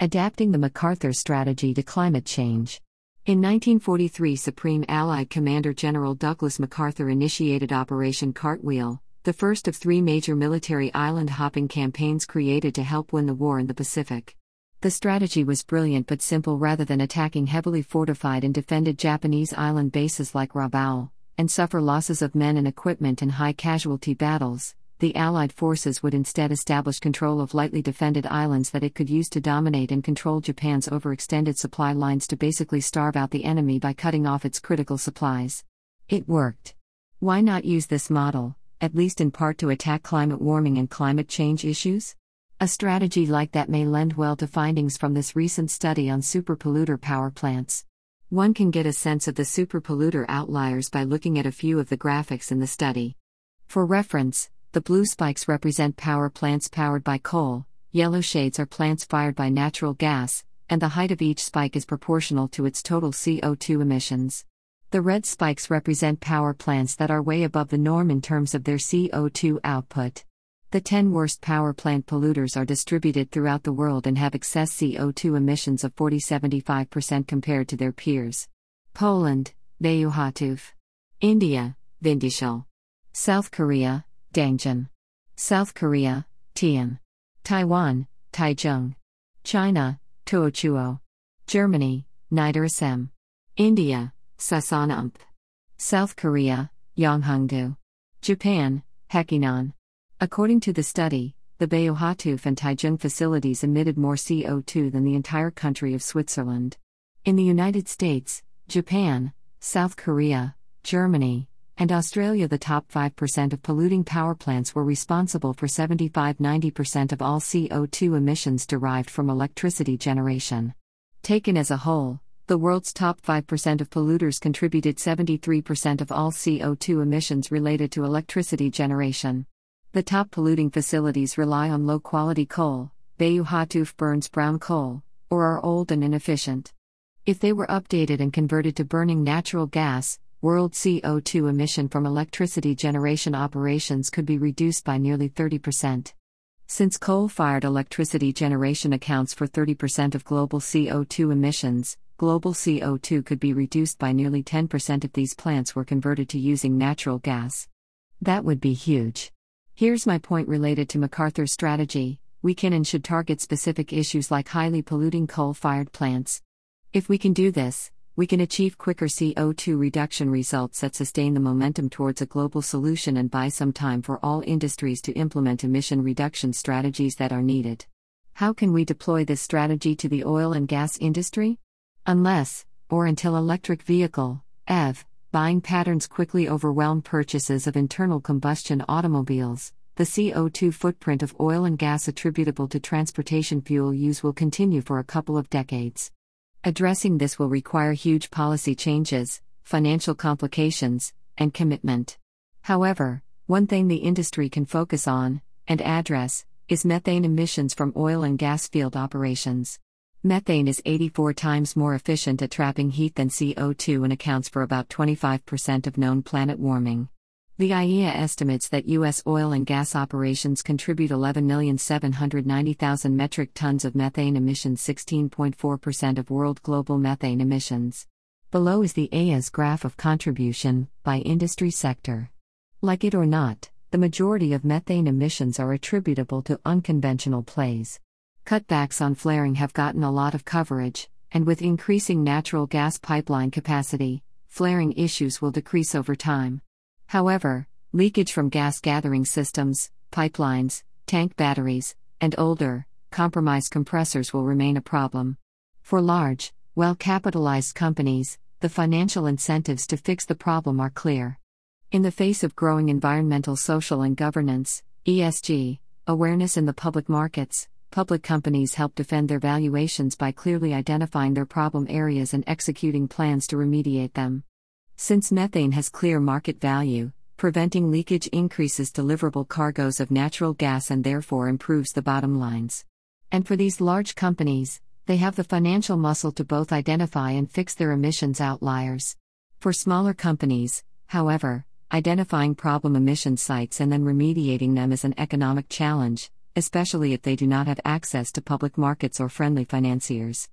Adapting the MacArthur Strategy to Climate Change. In 1943, Supreme Allied Commander General Douglas MacArthur initiated Operation Cartwheel, the first of three major military island hopping campaigns created to help win the war in the Pacific. The strategy was brilliant but simple rather than attacking heavily fortified and defended Japanese island bases like Rabaul, and suffer losses of men and equipment in high casualty battles the Allied forces would instead establish control of lightly defended islands that it could use to dominate and control Japan's overextended supply lines to basically starve out the enemy by cutting off its critical supplies. It worked. Why not use this model, at least in part to attack climate warming and climate change issues? A strategy like that may lend well to findings from this recent study on superpolluter power plants. One can get a sense of the superpolluter outliers by looking at a few of the graphics in the study. For reference, the blue spikes represent power plants powered by coal, yellow shades are plants fired by natural gas, and the height of each spike is proportional to its total CO2 emissions. The red spikes represent power plants that are way above the norm in terms of their CO2 output. The 10 worst power plant polluters are distributed throughout the world and have excess CO2 emissions of 40 75% compared to their peers. Poland, Bełchatów. India, Vindhyachal. South Korea, Dangjin. South Korea, Taean. Taiwan, Taichung. China, Tuoketuo. Germany, Niederaussem. India, Sasanump. South Korea, Yeongheungdo. Japan, Hekinan. According to the study, the Bełchatów and Taichung facilities emitted more CO2 than the entire country of Switzerland. In the United States, Japan, South Korea, Germany, and Australia, the top 5% of polluting power plants were responsible for 75 90% of all CO2 emissions derived from electricity generation. Taken as a whole, the world's top 5% of polluters contributed 73% of all CO2 emissions related to electricity generation. The top polluting facilities rely on low quality coal, Bełchatów burns brown coal, or are old and inefficient. If they were updated and converted to burning natural gas, world CO2 emission from electricity generation operations could be reduced by nearly 30%. Since coal fired electricity generation accounts for 30% of global CO2 emissions, global CO2 could be reduced by nearly 10% if these plants were converted to using natural gas. That would be huge. Here's my point related to MacArthur's strategy we can and should target specific issues like highly polluting coal fired plants. If we can do this, we can achieve quicker CO2 reduction results that sustain the momentum towards a global solution and buy some time for all industries to implement emission reduction strategies that are needed. How can we deploy this strategy to the oil and gas industry? Unless, or until electric vehicle, EV, buying patterns quickly overwhelm purchases of internal combustion automobiles, the CO2 footprint of oil and gas attributable to transportation fuel use will continue for a couple of decades. Addressing this will require huge policy changes, financial complications, and commitment. However, one thing the industry can focus on, and address, is methane emissions from oil and gas field operations. Methane is 84 times more efficient at trapping heat than CO2 and accounts for about 25% of known planet warming. The IEA estimates that U.S. oil and gas operations contribute 11,790,000 metric tons of methane emissions, 16.4% of world global methane emissions. Below is the IEA's graph of contribution by industry sector. Like it or not, the majority of methane emissions are attributable to unconventional plays. Cutbacks on flaring have gotten a lot of coverage, and with increasing natural gas pipeline capacity, flaring issues will decrease over time. However, leakage from gas gathering systems, pipelines, tank batteries, and older, compromised compressors will remain a problem. For large, well capitalized companies, the financial incentives to fix the problem are clear. In the face of growing environmental, social, and governance ESG, awareness in the public markets, public companies help defend their valuations by clearly identifying their problem areas and executing plans to remediate them. Since methane has clear market value, preventing leakage increases deliverable cargoes of natural gas and therefore improves the bottom lines. And for these large companies, they have the financial muscle to both identify and fix their emissions outliers. For smaller companies, however, identifying problem emission sites and then remediating them is an economic challenge, especially if they do not have access to public markets or friendly financiers.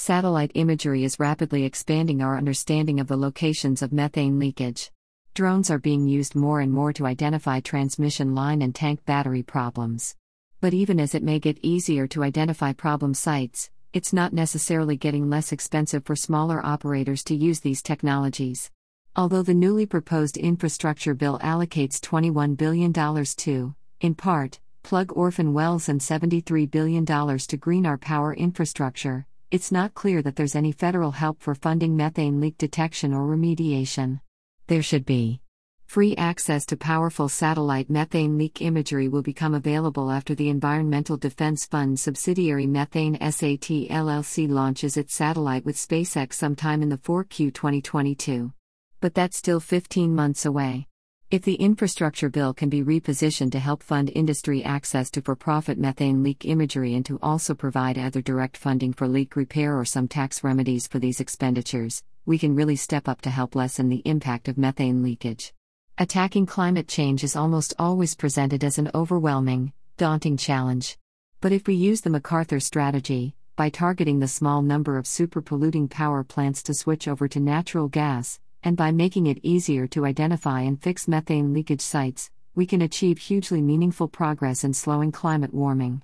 Satellite imagery is rapidly expanding our understanding of the locations of methane leakage. Drones are being used more and more to identify transmission line and tank battery problems. But even as it may get easier to identify problem sites, it's not necessarily getting less expensive for smaller operators to use these technologies. Although the newly proposed infrastructure bill allocates $21 billion to, in part, plug orphan wells and $73 billion to green our power infrastructure, it's not clear that there's any federal help for funding methane leak detection or remediation. There should be. Free access to powerful satellite methane leak imagery will become available after the Environmental Defense Fund subsidiary MethaneSAT LLC launches its satellite with SpaceX sometime in the 4Q 2022. But that's still 15 months away. If the infrastructure bill can be repositioned to help fund industry access to for profit methane leak imagery and to also provide either direct funding for leak repair or some tax remedies for these expenditures, we can really step up to help lessen the impact of methane leakage. Attacking climate change is almost always presented as an overwhelming, daunting challenge. But if we use the MacArthur strategy, by targeting the small number of super polluting power plants to switch over to natural gas, and by making it easier to identify and fix methane leakage sites, we can achieve hugely meaningful progress in slowing climate warming.